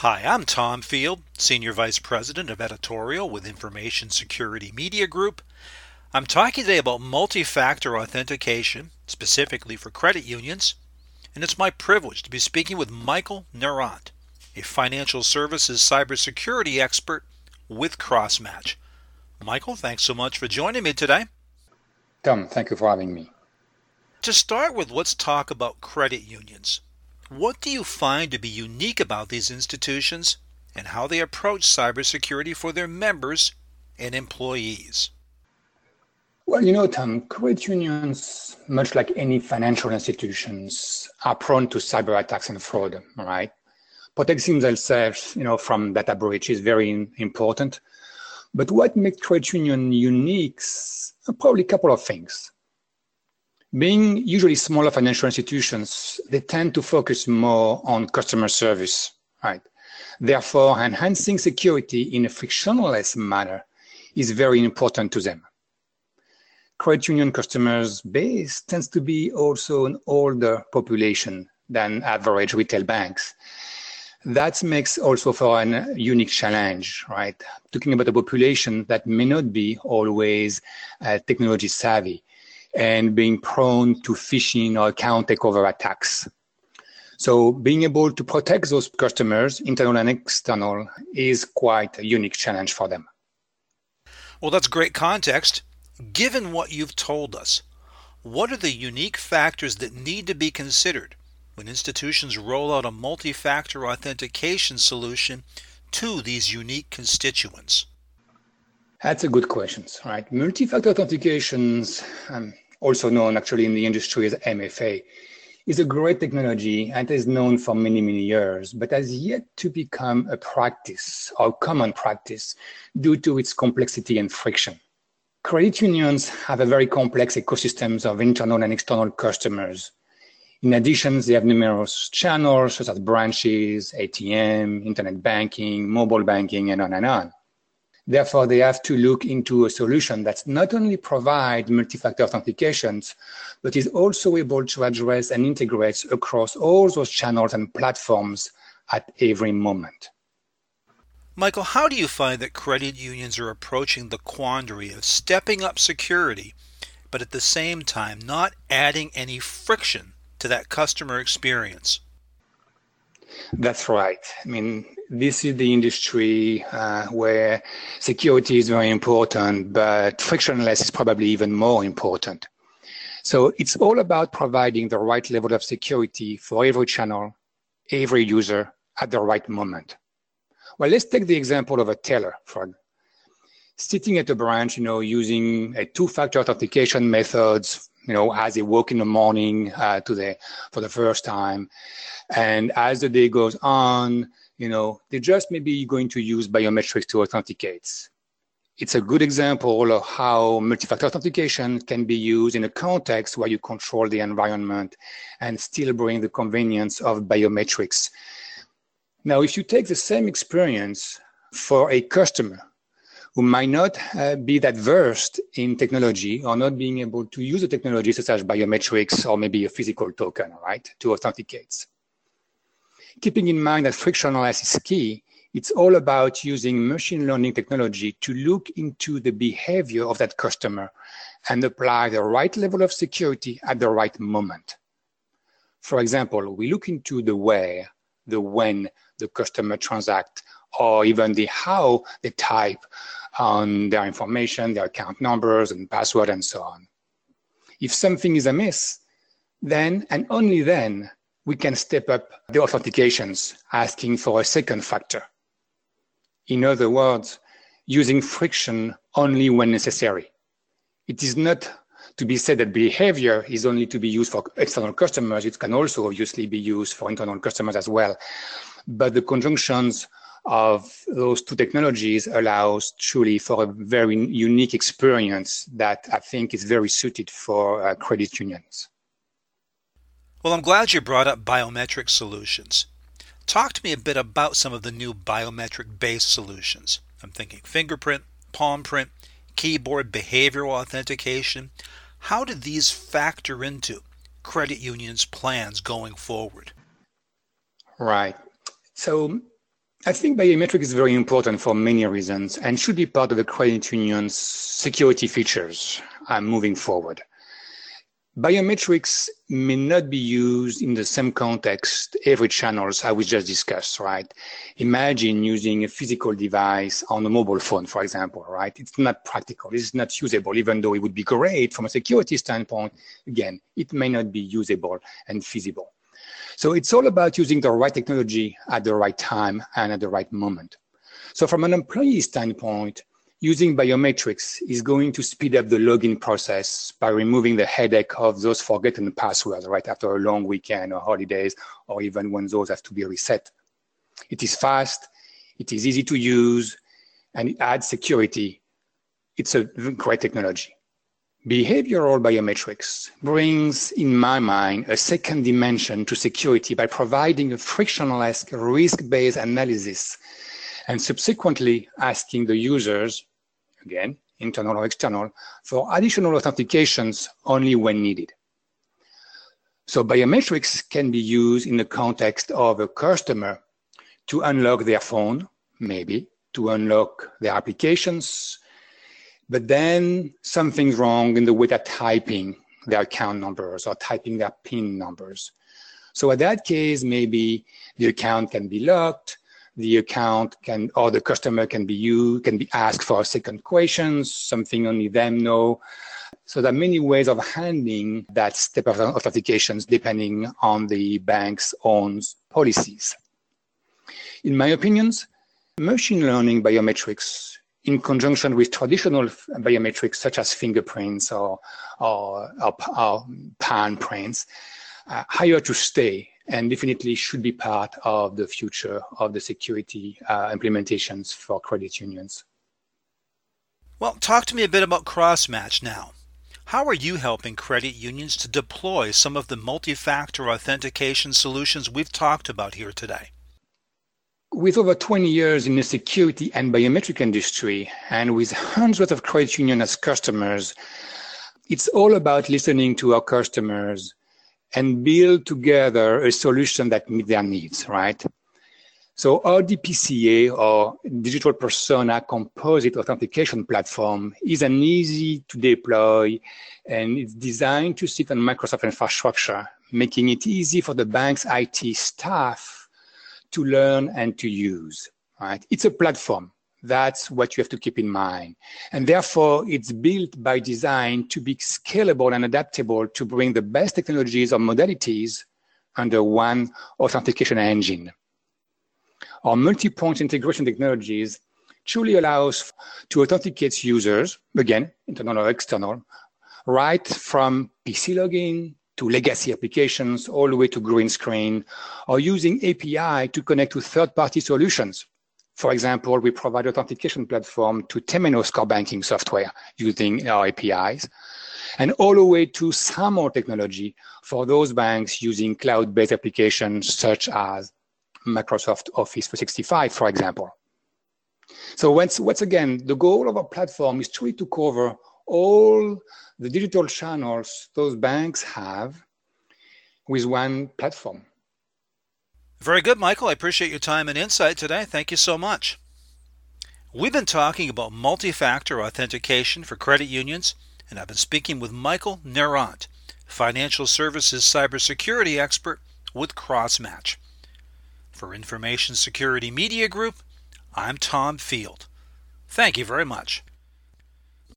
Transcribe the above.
Hi, I'm Tom Field, Senior Vice President of Editorial with Information Security Media Group. I'm talking today about multi factor authentication, specifically for credit unions, and it's my privilege to be speaking with Michael Narant, a financial services cybersecurity expert with Crossmatch. Michael, thanks so much for joining me today. Tom, thank you for having me. To start with, let's talk about credit unions. What do you find to be unique about these institutions and how they approach cybersecurity for their members and employees? Well, you know, Tom, credit unions, much like any financial institutions, are prone to cyber attacks and fraud, right? Protecting themselves, you know, from data breach is very important. But what makes credit union unique? Probably a couple of things. Being usually smaller financial institutions, they tend to focus more on customer service, right? Therefore, enhancing security in a frictionless manner is very important to them. Credit union customers base tends to be also an older population than average retail banks. That makes also for a unique challenge, right? Talking about a population that may not be always uh, technology savvy and being prone to phishing or account takeover attacks. So being able to protect those customers, internal and external, is quite a unique challenge for them. Well, that's great context. Given what you've told us, what are the unique factors that need to be considered when institutions roll out a multi factor authentication solution to these unique constituents? That's a good question, right? Multi-factor authentications, um, also known actually in the industry as MFA, is a great technology and is known for many, many years, but has yet to become a practice or common practice due to its complexity and friction. Credit unions have a very complex ecosystems of internal and external customers. In addition, they have numerous channels such as branches, ATM, internet banking, mobile banking, and on and on. Therefore, they have to look into a solution that not only provide multi-factor authentications, but is also able to address and integrate across all those channels and platforms at every moment. Michael, how do you find that credit unions are approaching the quandary of stepping up security, but at the same time not adding any friction to that customer experience? That's right. I mean, this is the industry uh, where security is very important, but frictionless is probably even more important. So it's all about providing the right level of security for every channel, every user at the right moment. Well, let's take the example of a teller sitting at a branch, you know, using a two-factor authentication methods you know, as they woke in the morning uh, to the for the first time, and as the day goes on, you know, they're just maybe going to use biometrics to authenticate. It's a good example of how multi-factor authentication can be used in a context where you control the environment and still bring the convenience of biometrics. Now, if you take the same experience for a customer who might not uh, be that versed in technology or not being able to use the technology such as biometrics or maybe a physical token, right, to authenticate. Keeping in mind that frictionless is key, it's all about using machine learning technology to look into the behavior of that customer and apply the right level of security at the right moment. For example, we look into the where, the when the customer transact, or even the how they type on their information, their account numbers and password and so on. If something is amiss, then and only then we can step up the authentications asking for a second factor. In other words, using friction only when necessary. It is not to be said that behavior is only to be used for external customers. It can also obviously be used for internal customers as well. But the conjunctions of those two technologies allows truly for a very unique experience that I think is very suited for uh, credit unions. Well, I'm glad you brought up biometric solutions. Talk to me a bit about some of the new biometric based solutions. I'm thinking fingerprint, palm print, keyboard behavioral authentication. How do these factor into credit unions' plans going forward? Right. So I think biometric is very important for many reasons and should be part of the credit union's security features uh, moving forward. Biometrics may not be used in the same context every channels I was just discussed, right? Imagine using a physical device on a mobile phone, for example, right? It's not practical. It's not usable, even though it would be great from a security standpoint. Again, it may not be usable and feasible. So it's all about using the right technology at the right time and at the right moment. So from an employee standpoint, using biometrics is going to speed up the login process by removing the headache of those forgotten passwords right after a long weekend or holidays, or even when those have to be reset. It is fast, it is easy to use, and it adds security. It's a great technology. Behavioral biometrics brings, in my mind, a second dimension to security by providing a frictionless risk-based analysis and subsequently asking the users, again, internal or external, for additional authentications only when needed. So biometrics can be used in the context of a customer to unlock their phone, maybe, to unlock their applications, but then something's wrong in the way they're typing their account numbers or typing their PIN numbers. So in that case, maybe the account can be locked, the account can, or the customer can be you can be asked for a second questions, something only them know. So there are many ways of handling that step of authentications depending on the bank's own policies. In my opinions, machine learning biometrics in conjunction with traditional biometrics such as fingerprints or, or, or, or pan prints, uh, higher to stay and definitely should be part of the future of the security uh, implementations for credit unions. Well, talk to me a bit about Crossmatch now. How are you helping credit unions to deploy some of the multi factor authentication solutions we've talked about here today? With over 20 years in the security and biometric industry and with hundreds of credit unions as customers, it's all about listening to our customers and build together a solution that meets their needs, right? So our DPCA or Digital Persona Composite Authentication Platform is an easy to deploy and it's designed to sit on Microsoft infrastructure, making it easy for the bank's IT staff to learn and to use, right? It's a platform. That's what you have to keep in mind. And therefore, it's built by design to be scalable and adaptable to bring the best technologies or modalities under one authentication engine. Our multi-point integration technologies truly allows to authenticate users, again, internal or external, right from PC login to legacy applications all the way to green screen or using API to connect to third-party solutions. For example, we provide authentication platform to Temenos core banking software using our APIs and all the way to SAML technology for those banks using cloud-based applications such as Microsoft Office 365, for example. So once, once again, the goal of our platform is truly to cover all the digital channels those banks have with one platform. Very good, Michael. I appreciate your time and insight today. Thank you so much. We've been talking about multi factor authentication for credit unions, and I've been speaking with Michael Nerant, financial services cybersecurity expert with Crossmatch. For Information Security Media Group, I'm Tom Field. Thank you very much.